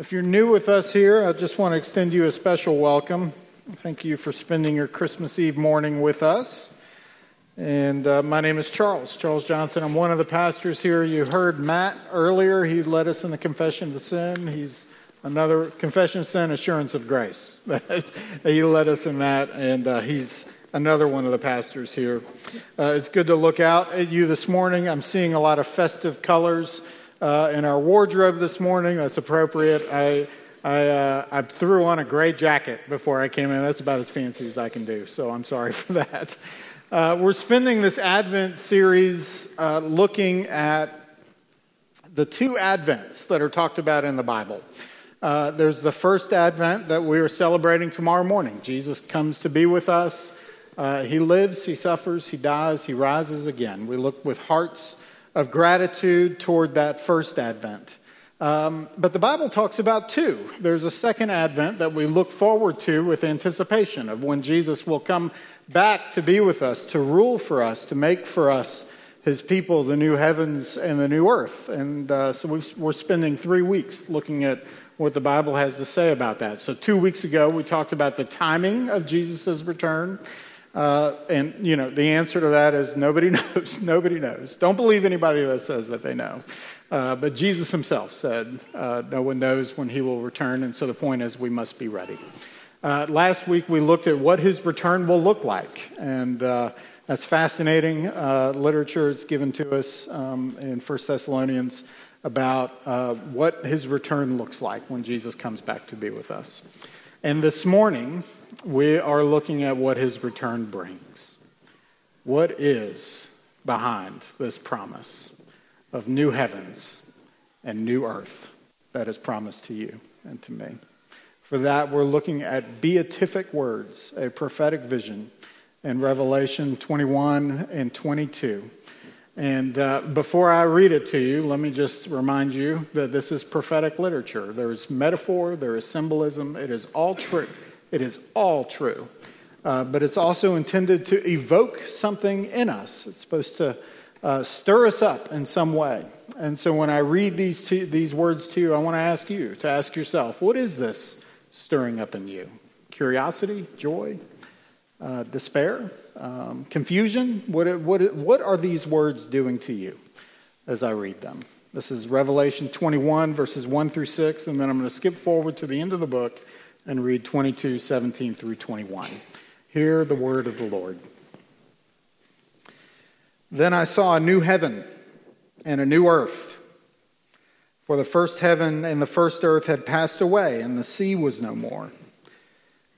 If you're new with us here, I just want to extend you a special welcome. Thank you for spending your Christmas Eve morning with us. And uh, my name is Charles, Charles Johnson. I'm one of the pastors here. You heard Matt earlier. He led us in the confession of sin. He's another confession of sin, assurance of grace. he led us in that, and uh, he's another one of the pastors here. Uh, it's good to look out at you this morning. I'm seeing a lot of festive colors uh, in our wardrobe this morning. That's appropriate. I, I, uh, I threw on a gray jacket before I came in. That's about as fancy as I can do, so I'm sorry for that. Uh, we're spending this Advent series uh, looking at the two Advents that are talked about in the Bible. Uh, there's the first Advent that we are celebrating tomorrow morning. Jesus comes to be with us. Uh, he lives, he suffers, he dies, he rises again. We look with hearts of gratitude toward that first advent. Um, but the Bible talks about two. There's a second advent that we look forward to with anticipation of when Jesus will come back to be with us, to rule for us, to make for us his people the new heavens and the new earth. And uh, so we're spending three weeks looking at what the Bible has to say about that. So, two weeks ago, we talked about the timing of Jesus' return. Uh, and, you know, the answer to that is nobody knows. nobody knows. Don't believe anybody that says that they know. Uh, but Jesus himself said, uh, no one knows when he will return. And so the point is, we must be ready. Uh, last week, we looked at what his return will look like. And uh, that's fascinating uh, literature. It's given to us um, in 1 Thessalonians about what his return looks like when Jesus comes back to be with us. And this morning, we are looking at what his return brings. What is behind this promise of new heavens and new earth that is promised to you and to me? For that, we're looking at beatific words, a prophetic vision in Revelation 21 and 22. And uh, before I read it to you, let me just remind you that this is prophetic literature. There is metaphor, there is symbolism, it is all true. It is all true. Uh, but it's also intended to evoke something in us. It's supposed to uh, stir us up in some way. And so when I read these, to, these words to you, I want to ask you to ask yourself what is this stirring up in you? Curiosity, joy, uh, despair, um, confusion? What, what, what are these words doing to you as I read them? This is Revelation 21, verses 1 through 6, and then I'm going to skip forward to the end of the book and read 22, 17 through 21. Hear the word of the Lord. Then I saw a new heaven and a new earth. For the first heaven and the first earth had passed away, and the sea was no more.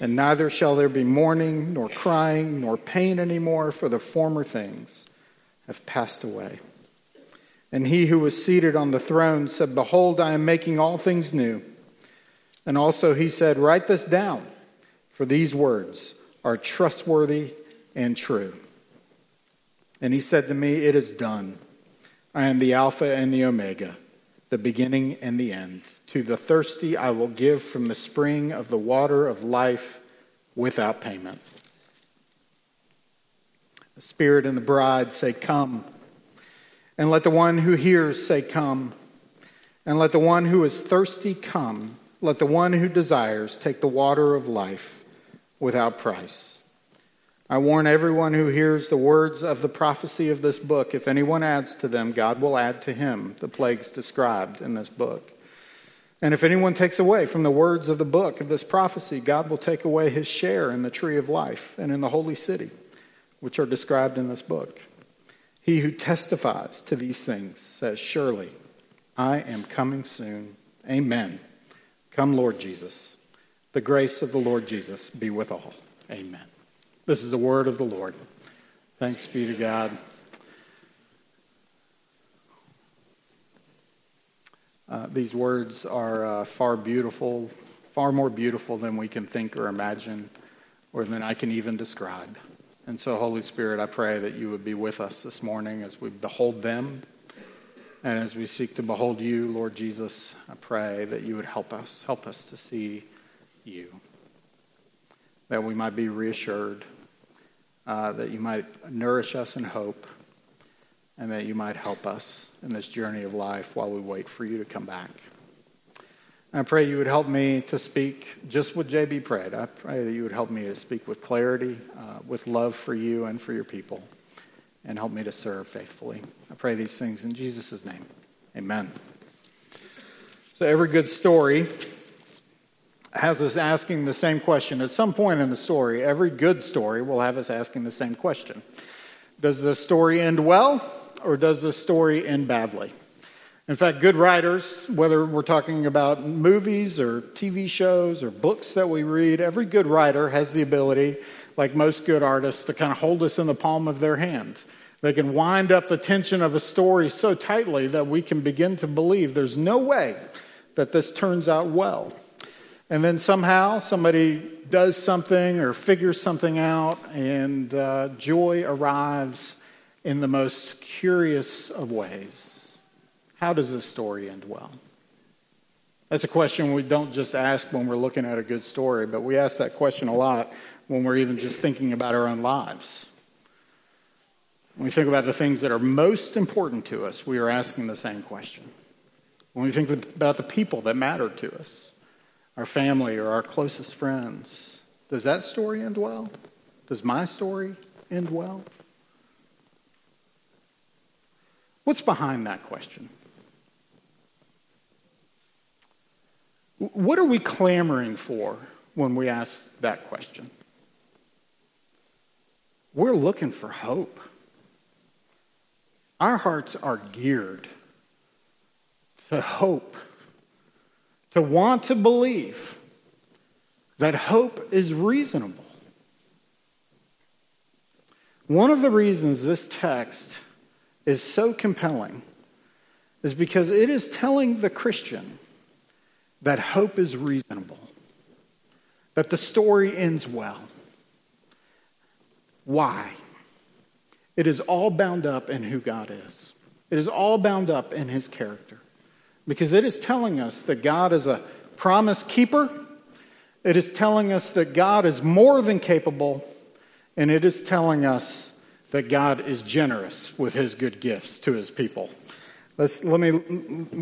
And neither shall there be mourning, nor crying, nor pain anymore, for the former things have passed away. And he who was seated on the throne said, Behold, I am making all things new. And also he said, Write this down, for these words are trustworthy and true. And he said to me, It is done. I am the Alpha and the Omega, the beginning and the end. To the thirsty I will give from the spring of the water of life without payment. The Spirit and the bride say, Come. And let the one who hears say, Come. And let the one who is thirsty come. Let the one who desires take the water of life without price. I warn everyone who hears the words of the prophecy of this book if anyone adds to them, God will add to him the plagues described in this book. And if anyone takes away from the words of the book of this prophecy, God will take away his share in the tree of life and in the holy city, which are described in this book. He who testifies to these things says, Surely I am coming soon. Amen. Come, Lord Jesus. The grace of the Lord Jesus be with all. Amen. This is the word of the Lord. Thanks be to God. Uh, these words are uh, far beautiful, far more beautiful than we can think or imagine, or than I can even describe. And so, Holy Spirit, I pray that you would be with us this morning as we behold them. And as we seek to behold you, Lord Jesus, I pray that you would help us, help us to see you, that we might be reassured, uh, that you might nourish us in hope, and that you might help us in this journey of life while we wait for you to come back. I pray you would help me to speak just what JB prayed. I pray that you would help me to speak with clarity, uh, with love for you and for your people, and help me to serve faithfully. I pray these things in Jesus' name. Amen. So, every good story has us asking the same question. At some point in the story, every good story will have us asking the same question Does the story end well, or does the story end badly? In fact, good writers, whether we're talking about movies or TV shows or books that we read, every good writer has the ability, like most good artists, to kind of hold us in the palm of their hand. They can wind up the tension of a story so tightly that we can begin to believe there's no way that this turns out well. And then somehow somebody does something or figures something out, and uh, joy arrives in the most curious of ways. How does this story end well? That's a question we don't just ask when we're looking at a good story, but we ask that question a lot when we're even just thinking about our own lives. When we think about the things that are most important to us, we are asking the same question. When we think about the people that matter to us, our family or our closest friends, does that story end well? Does my story end well? What's behind that question? What are we clamoring for when we ask that question? We're looking for hope. Our hearts are geared to hope, to want to believe that hope is reasonable. One of the reasons this text is so compelling is because it is telling the Christian that hope is reasonable, that the story ends well. Why? It is all bound up in who God is. It is all bound up in his character. Because it is telling us that God is a promise keeper. It is telling us that God is more than capable. And it is telling us that God is generous with his good gifts to his people. Let's, let me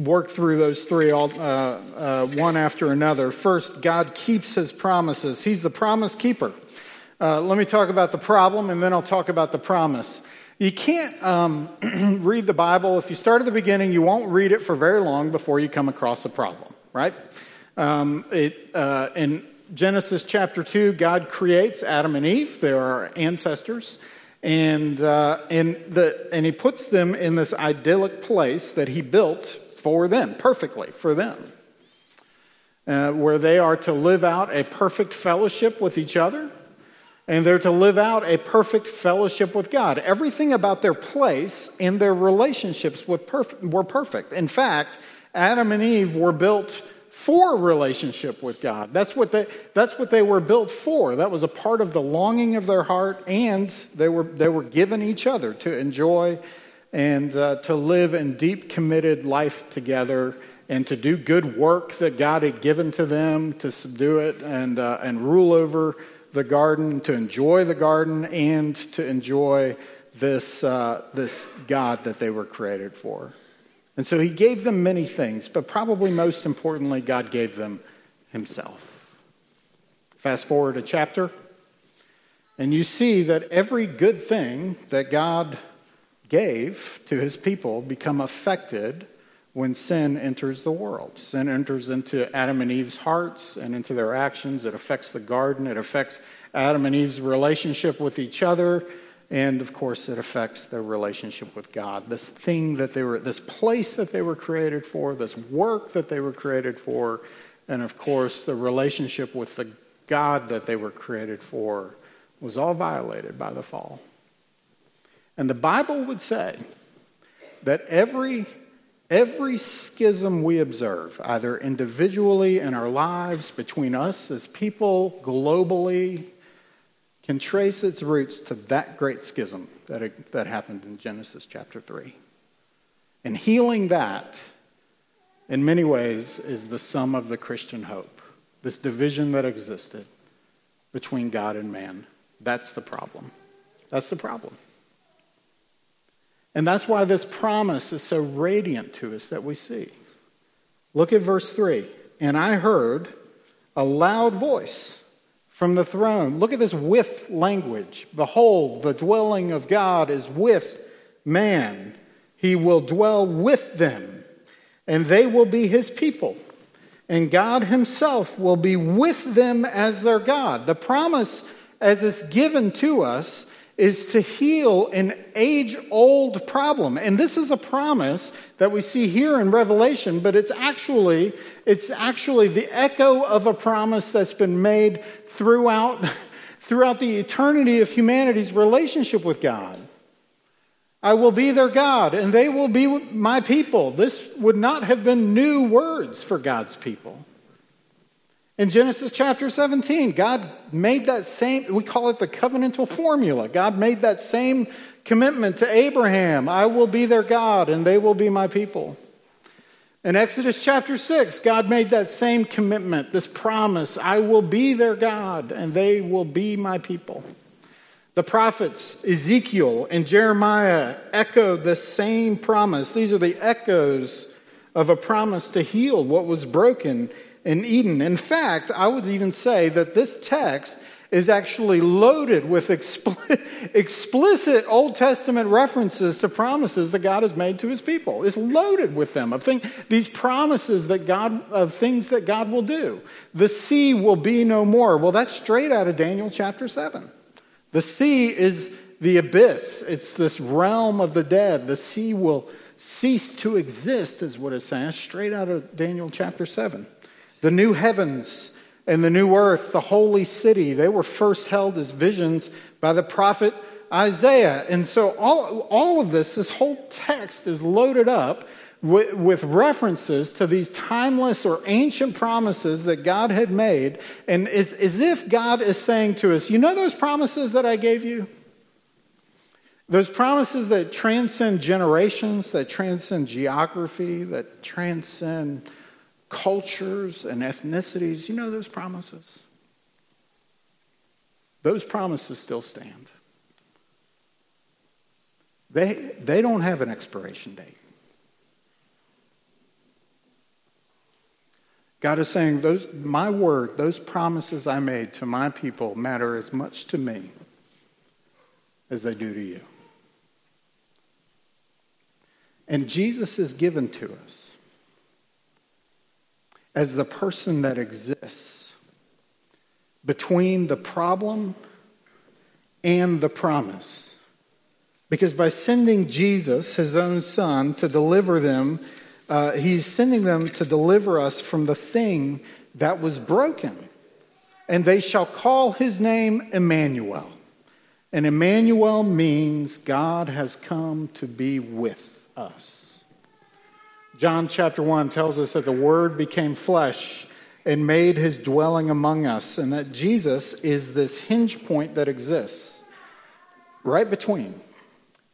work through those three all, uh, uh, one after another. First, God keeps his promises. He's the promise keeper. Uh, let me talk about the problem and then I'll talk about the promise. You can't um, read the Bible. If you start at the beginning, you won't read it for very long before you come across a problem, right? Um, it, uh, in Genesis chapter 2, God creates Adam and Eve, they are our ancestors. And, uh, and, the, and he puts them in this idyllic place that he built for them, perfectly for them, uh, where they are to live out a perfect fellowship with each other, and they're to live out a perfect fellowship with God. Everything about their place and their relationships were perfect. In fact, Adam and Eve were built for relationship with God. That's what they, that's what they were built for. That was a part of the longing of their heart, and they were, they were given each other to enjoy and uh, to live in deep, committed life together and to do good work that God had given to them, to subdue it and, uh, and rule over the garden, to enjoy the garden, and to enjoy this, uh, this God that they were created for. And so he gave them many things, but probably most importantly, God gave them himself. Fast forward a chapter, and you see that every good thing that God gave to his people become affected when sin enters the world. Sin enters into Adam and Eve's hearts and into their actions. It affects the garden. It affects Adam and Eve's relationship with each other. And of course, it affects their relationship with God. This thing that they were, this place that they were created for, this work that they were created for, and of course, the relationship with the God that they were created for was all violated by the fall. And the Bible would say that every Every schism we observe, either individually in our lives, between us as people, globally, can trace its roots to that great schism that, that happened in Genesis chapter 3. And healing that, in many ways, is the sum of the Christian hope. This division that existed between God and man. That's the problem. That's the problem. And that's why this promise is so radiant to us that we see. Look at verse 3. And I heard a loud voice from the throne. Look at this with language. Behold, the dwelling of God is with man. He will dwell with them, and they will be his people. And God himself will be with them as their God. The promise, as it's given to us, is to heal an age old problem. And this is a promise that we see here in Revelation, but it's actually, it's actually the echo of a promise that's been made throughout, throughout the eternity of humanity's relationship with God. I will be their God, and they will be my people. This would not have been new words for God's people. In Genesis chapter 17, God made that same, we call it the covenantal formula. God made that same commitment to Abraham I will be their God, and they will be my people. In Exodus chapter 6, God made that same commitment, this promise I will be their God, and they will be my people. The prophets Ezekiel and Jeremiah echoed the same promise. These are the echoes of a promise to heal what was broken in Eden. In fact, I would even say that this text is actually loaded with explicit Old Testament references to promises that God has made to his people. It's loaded with them of things, these promises that God of things that God will do. The sea will be no more. Well, that's straight out of Daniel chapter 7. The sea is the abyss. It's this realm of the dead. The sea will cease to exist, is what it says, straight out of Daniel chapter 7. The new heavens and the new earth, the holy city, they were first held as visions by the prophet Isaiah. And so all, all of this, this whole text is loaded up with, with, references to these timeless or ancient promises that God had made. And it's as if God is saying to us, You know those promises that I gave you? Those promises that transcend generations, that transcend geography, that transcend cultures and ethnicities. You know those promises? Those promises still stand. They, they don't have an expiration date. God is saying, those, my word, those promises I made to my people matter as much to me as they do to you. And Jesus is given to us as the person that exists between the problem and the promise. Because by sending Jesus, his own son, to deliver them, uh, he's sending them to deliver us from the thing that was broken. And they shall call his name Emmanuel. And Emmanuel means God has come to be with us. John chapter 1 tells us that the Word became flesh and made his dwelling among us, and that Jesus is this hinge point that exists right between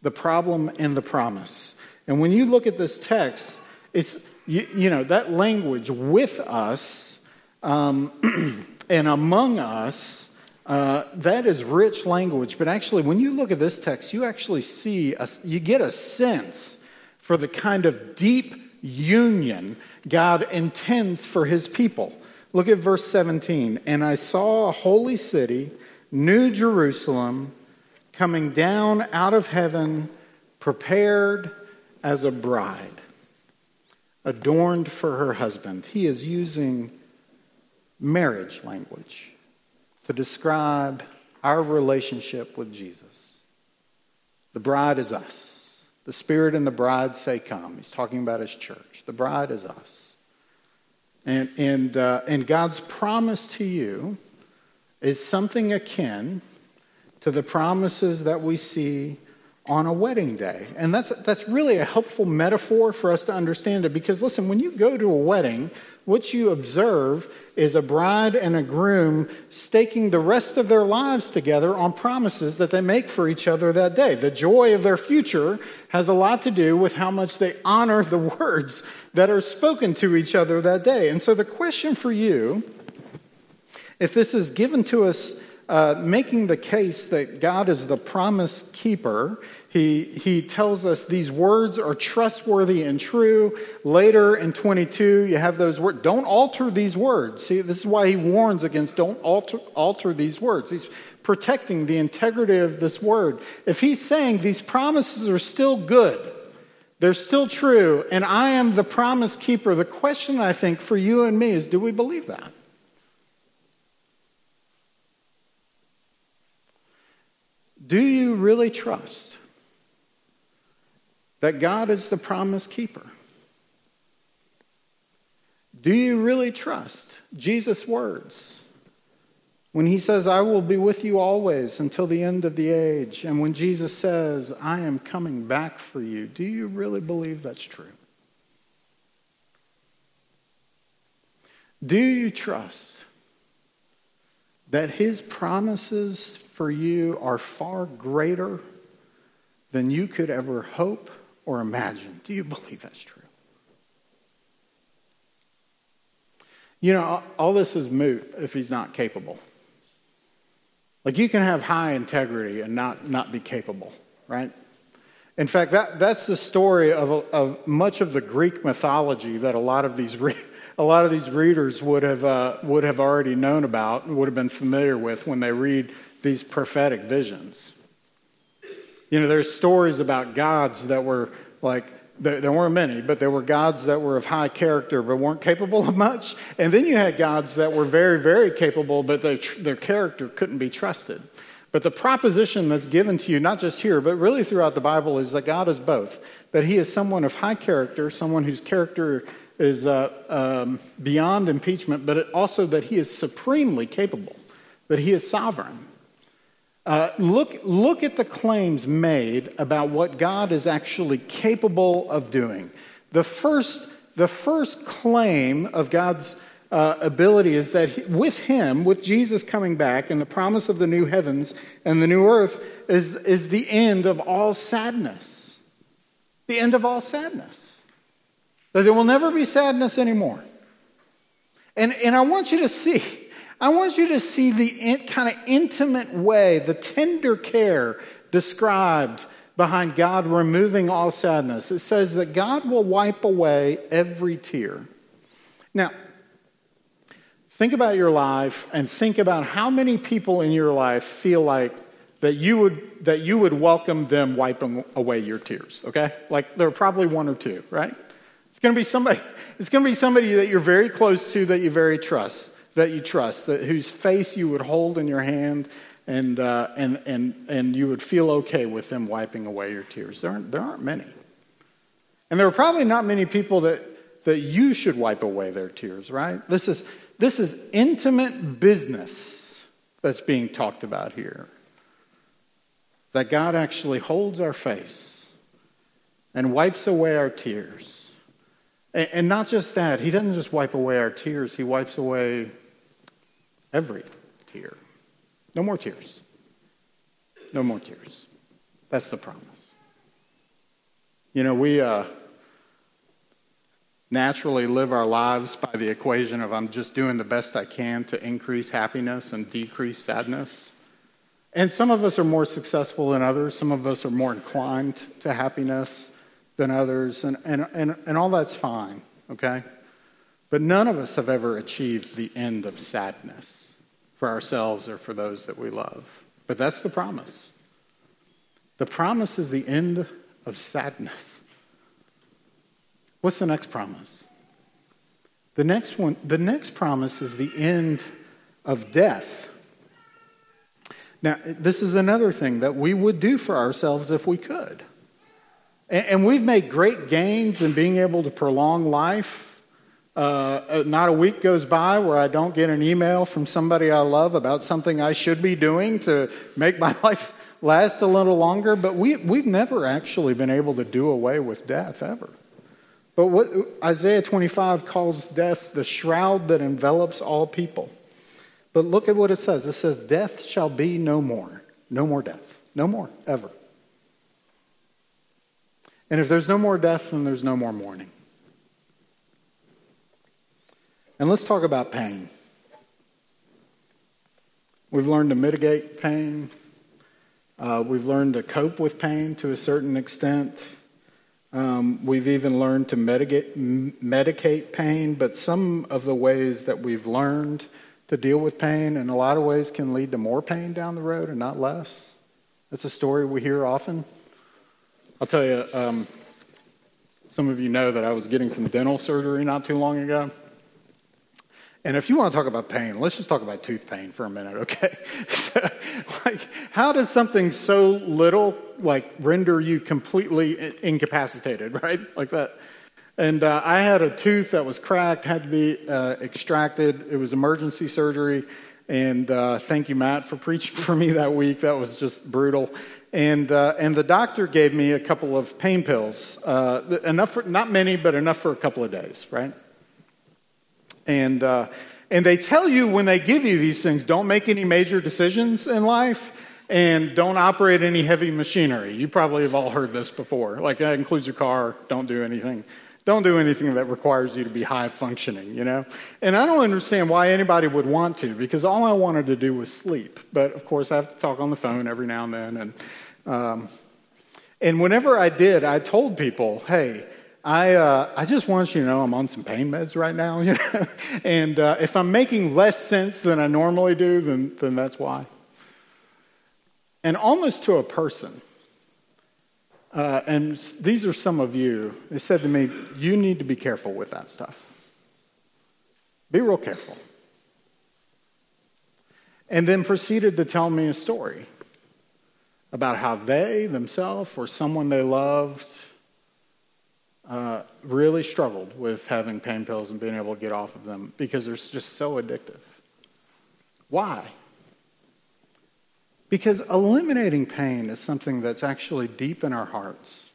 the problem and the promise. And when you look at this text, it's, you, you know, that language with us um, and among us, uh, that is rich language. But actually, when you look at this text, you actually see, a, you get a sense for the kind of deep union God intends for his people. Look at verse 17. And I saw a holy city, New Jerusalem, coming down out of heaven, prepared as a bride, adorned for her husband. He is using marriage language to describe our relationship with Jesus. The bride is us. The Spirit and the bride say, Come. He's talking about his church. The bride is us. And, and, uh, and God's promise to you is something akin to the promises that we see on a wedding day. And that's, that's really a helpful metaphor for us to understand it because, listen, when you go to a wedding, what you observe is a bride and a groom staking the rest of their lives together on promises that they make for each other that day. The joy of their future has a lot to do with how much they honor the words that are spoken to each other that day. And so, the question for you, if this is given to us uh, making the case that God is the promise keeper he, he tells us these words are trustworthy and true. Later in 22, you have those words. Don't alter these words. See, this is why he warns against don't alter, alter these words. He's protecting the integrity of this word. If he's saying these promises are still good, they're still true, and I am the promise keeper, the question I think for you and me is do we believe that? Do you really trust that God is the promise keeper? Do you really trust Jesus' words when he says, I will be with you always until the end of the age? And when Jesus says, I am coming back for you, do you really believe that's true? Do you trust that his promises for you are far greater than you could ever hope or imagine. Do you believe that's true? You know, all this is moot if he's not capable. Like you can have high integrity and not, not be capable, right? In fact, that, that's the story of, of much of the Greek mythology that a lot of these, re- a lot of these readers would have, uh, would have already known about and would have been familiar with when they read these prophetic visions. You know, there's stories about gods that were like, there, weren't many, but there were gods that were of high character but weren't capable of much. And then you had gods that were very, very capable, but their, their character couldn't be trusted. But the proposition that's given to you, not just here, but really throughout the Bible, is that God is both. That He is someone of high character, someone whose character is uh, um, beyond impeachment, but also that He is supremely capable, that He is sovereign. Uh, look, look at the claims made about what God is actually capable of doing. The first, the first claim of God's uh, ability is that he, with Him, with Jesus coming back, and the promise of the new heavens and the new earth, is, is the end of all sadness. The end of all sadness. That there will never be sadness anymore. And, and I want you to see I want you to see the in, kind of intimate way, the tender care described behind God removing all sadness. It says that God will wipe away every tear. Now, think about your life and think about how many people in your life feel like that you would that you would welcome them wiping away your tears okay like there are probably one or two right it's going to be somebody it's going to be somebody that you're very close to that you very trust that you trust, that, whose face you would hold in your hand and, uh, and, and, and you would feel okay with them wiping away your tears. There aren't, there aren't many. And there are probably not many people that, that you should wipe away their tears, right? This is, this is intimate business that's being talked about here. That God actually holds our face and wipes away our tears. And, and not just that, He doesn't just wipe away our tears, He wipes away Every tear. No more tears. No more tears. That's the promise. You know, we uh, naturally live our lives by the equation of I'm just doing the best I can to increase happiness and decrease sadness. And some of us are more successful than others. Some of us are more inclined to happiness than others. And, and, and, and all that's fine, okay? But none of us have ever achieved the end of sadness for ourselves or for those that we love. But that's the promise. The promise is the end of sadness. What's the next promise? The next one, the next promise is the end of death. Now, this is another thing that we would do for ourselves if we could. And, we've made great gains in being able to prolong life uh, uh, not a week goes by where I don't get an email from somebody I love about something I should be doing to make my life last a little longer, but we, we've never actually been able to do away with death ever. But what Isaiah 25 calls death the shroud that envelops all people. But look at what it says it says, Death shall be no more. No more death. No more, ever. And if there's no more death, then there's no more mourning. And let's talk about pain. We've learned to mitigate pain. Uh, we've learned to cope with pain to a certain extent. Um, we've even learned to medicate, medicate pain, but some of the ways that we've learned to deal with pain in a lot of ways can lead to more pain down the road and not less. That's a story we hear often. I'll tell you, um, some of you know that I was getting some dental surgery not too long ago. And if you want to talk about pain, let's just talk about tooth pain for a minute, okay? so, like, how does something so little, like, render you completely incapacitated, right? Like that. And uh, I had a tooth that was cracked, had to be uh, extracted. It was emergency surgery. And uh, thank you, Matt, for preaching for me that week. That was just brutal. And, uh, and the doctor gave me a couple of pain pills, uh, enough for, not many, but enough for a couple of days, right? And, uh, and they tell you when they give you these things, don't make any major decisions in life and don't operate any heavy machinery. You probably have all heard this before. Like that includes your car, don't do anything. Don't do anything that requires you to be high functioning, you know? And I don't understand why anybody would want to, because all I wanted to do was sleep. But of course, I have to talk on the phone every now and then. And, um, and whenever I did, I told people, hey, I, uh, I just want you to know I'm on some pain meds right now, you know? and uh, if I'm making less sense than I normally do, then, then that's why. And almost to a person, uh, and these are some of you, they said to me, You need to be careful with that stuff. Be real careful. And then proceeded to tell me a story about how they themselves or someone they loved uh, really struggled with having pain pills and being able to get off of them because they're just so addictive. Why? Because eliminating pain is something that's actually deep in our hearts.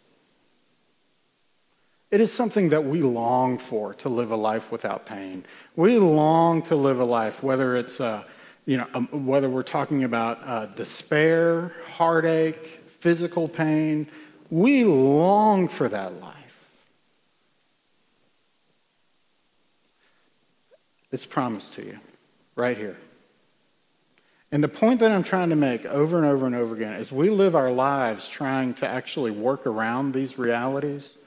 It is something that we long for to live a life without pain. We long to live a life, whether it's, uh, you know, um, whether we're talking about uh, despair, heartache, physical pain, we long for that life. It's promised to you right here. And the point that I'm trying to make over and over and over again is we live our lives trying to actually work around these realities.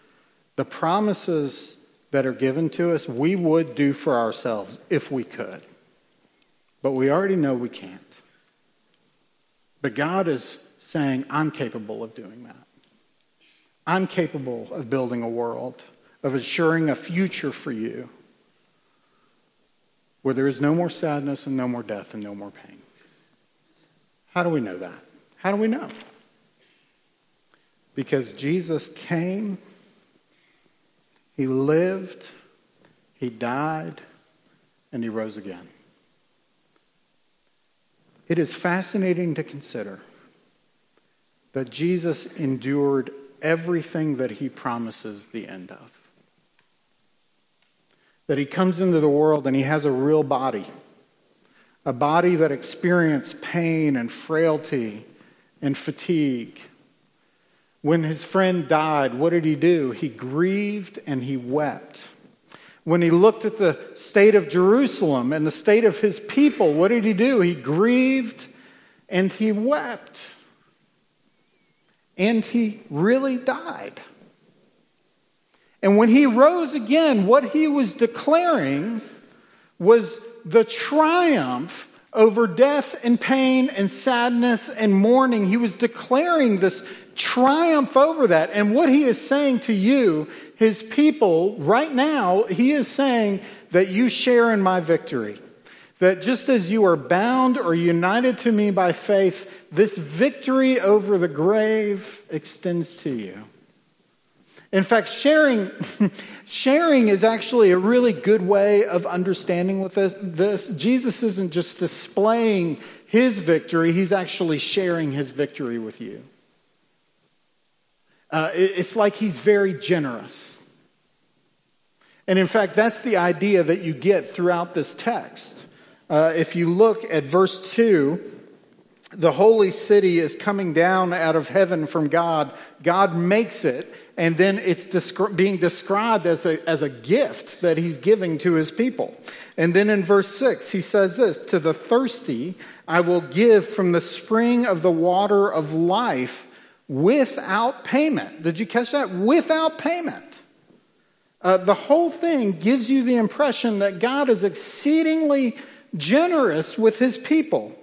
The promises that are given to us, we would do for ourselves if we could. But we already know we can't. But God is saying, I'm capable of doing that. I'm capable of building a world, of assuring a future for you where there is no more sadness and no more death and no more pain. How do we know that? How do we know? Because Jesus came, He lived, He died, and He rose again. It is fascinating to consider that Jesus endured everything that He promises the end of. That He comes into the world and He has a real body a body that experienced pain and frailty and fatigue. When his friend died, what did he do? He grieved and he wept. When he looked at the state of Jerusalem and the state of his people, what did he do? He grieved and he wept. And he really died. And when he rose again, what he was declaring was the triumph over death and pain and sadness and mourning. He was declaring this triumph over that. And what he is saying to you, his people, right now, he is saying that you share in my victory. That just as you are bound or united to me by faith, this victory over the grave extends to you. In fact, sharing, sharing is actually a really good way of understanding with this, this. Jesus isn't just displaying his victory, he's actually sharing his victory with you. Uh, it's like he's very generous. And in fact, that's the idea that you get throughout this text. Uh, if you look at verse 2, the holy city is coming down out of heaven from God. God makes it, and then it's descri- being described as a, as a gift that he's giving to his people. And then in verse 6, he says this To the thirsty, I will give from the spring of the water of life without payment. Did you catch that? Without payment. Uh, the whole thing gives you the impression that God is exceedingly generous with his people.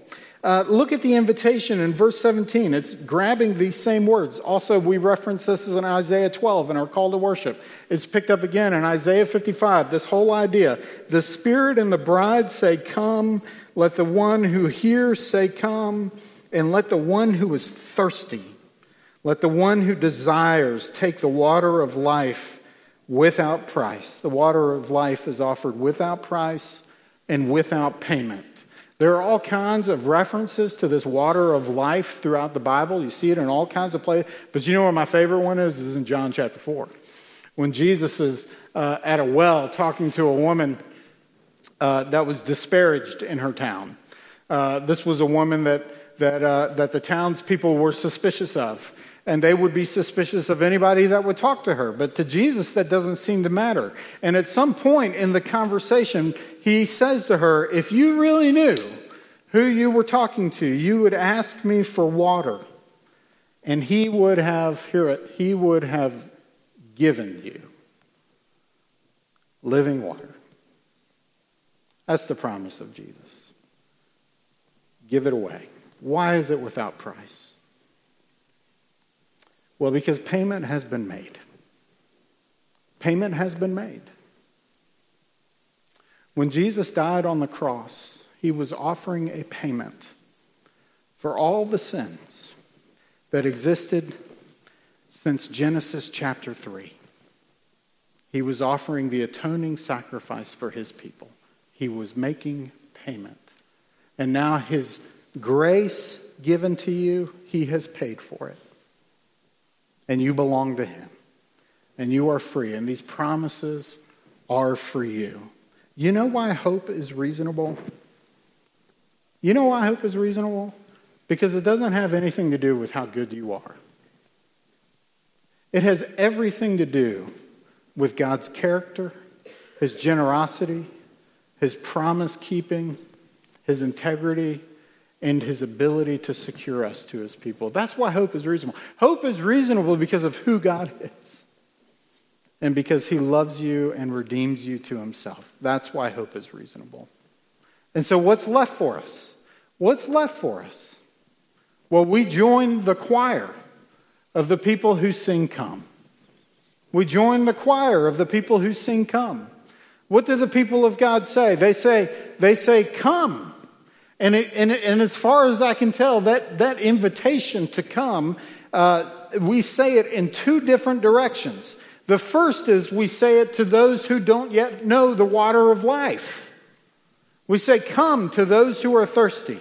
Uh, look at the invitation in verse 17. It's grabbing these same words. Also, we reference this in Isaiah 12 in our call to worship. It's picked up again in Isaiah 55. This whole idea the Spirit and the bride say, Come. Let the one who hears say, Come. And let the one who is thirsty, let the one who desires take the water of life without price. The water of life is offered without price and without payment. There are all kinds of references to this water of life throughout the Bible. You see it in all kinds of places. But you know what my favorite one is? Is in John chapter 4. When Jesus is uh, at a well talking to a woman uh, that was disparaged in her town. Uh, this was a woman that, that, uh, that the townspeople were suspicious of. And they would be suspicious of anybody that would talk to her. But to Jesus, that doesn't seem to matter. And at some point in the conversation, he says to her, If you really knew who you were talking to, you would ask me for water. And he would have, hear it, he would have given you living water. That's the promise of Jesus. Give it away. Why is it without price? Well, because payment has been made. Payment has been made. When Jesus died on the cross, he was offering a payment for all the sins that existed since Genesis chapter 3. He was offering the atoning sacrifice for his people. He was making payment. And now his grace given to you, he has paid for it. And you belong to him. And you are free. And these promises are for you. You know why hope is reasonable? You know why hope is reasonable? Because it doesn't have anything to do with how good you are. It has everything to do with God's character, His generosity, His promise keeping, His integrity, and His ability to secure us to His people. That's why hope is reasonable. Hope is reasonable because of who God is and because he loves you and redeems you to himself. That's why hope is reasonable. And so, what's left for us? What's left for us? Well, we join the choir of the people who sing Come. We join the choir of the people who sing Come. What do the people of God say? They say, they say, Come. And, it, and, it, and as far as I can tell, that, that invitation to come, uh, we say it in two different directions. The first is we say it to those who don't yet know the water of life. We say, Come to those who are thirsty.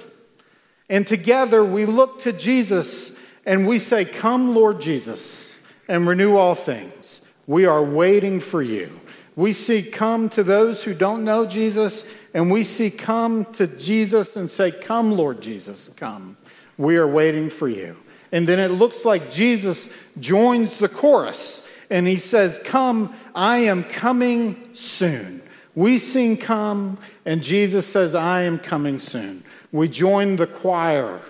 And together we look to Jesus and we say, Come, Lord Jesus, and renew all things. We are waiting for you. We see come to those who don't know Jesus, and we see come to Jesus and say, Come, Lord Jesus, come. We are waiting for you. And then it looks like Jesus joins the chorus and he says, Come, I am coming soon. We sing come, and Jesus says, I am coming soon. We join the choir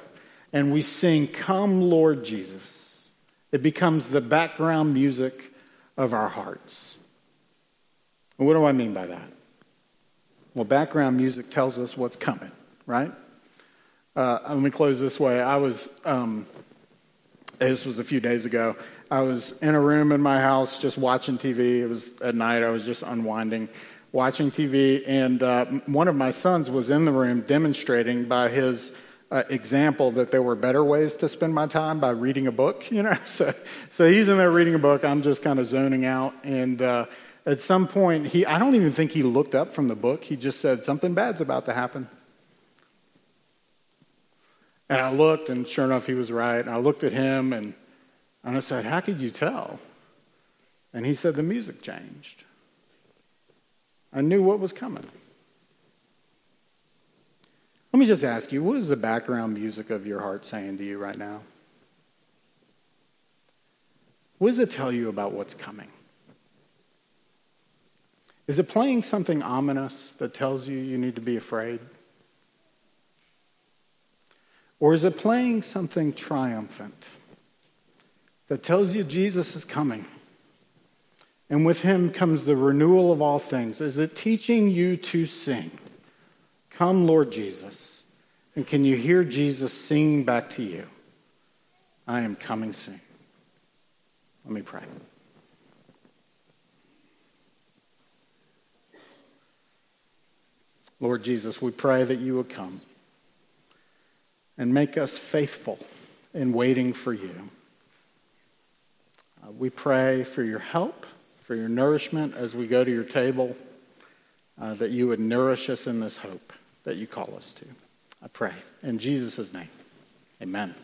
and we sing, Come, Lord Jesus. It becomes the background music of our hearts. What do I mean by that? Well, background music tells us what's coming, right? Uh, let me close this way. I was, um, this was a few days ago. I was in a room in my house just watching TV. It was at night. I was just unwinding, watching TV, and uh, one of my sons was in the room demonstrating by his uh, example that there were better ways to spend my time by reading a book, you know. So, so he's in there reading a book. I'm just kind of zoning out. And uh, at some point, he, I don't even think he looked up from the book. He just said, Something bad's about to happen. And I looked, and sure enough, he was right. And I looked at him, and, and I said, How could you tell? And he said, The music changed. I knew what was coming. Let me just ask you what is the background music of your heart saying to you right now? What does it tell you about what's coming? Is it playing something ominous that tells you you need to be afraid? Or is it playing something triumphant that tells you Jesus is coming? And with him comes the renewal of all things. Is it teaching you to sing? Come, Lord Jesus. And can you hear Jesus singing back to you? I am coming soon. Let me pray. Lord Jesus, we pray that you would come and make us faithful in waiting for you. Uh, we pray for your help, for your nourishment as we go to your table, uh, that you would nourish us in this hope that you call us to. I pray. In Jesus' name, amen.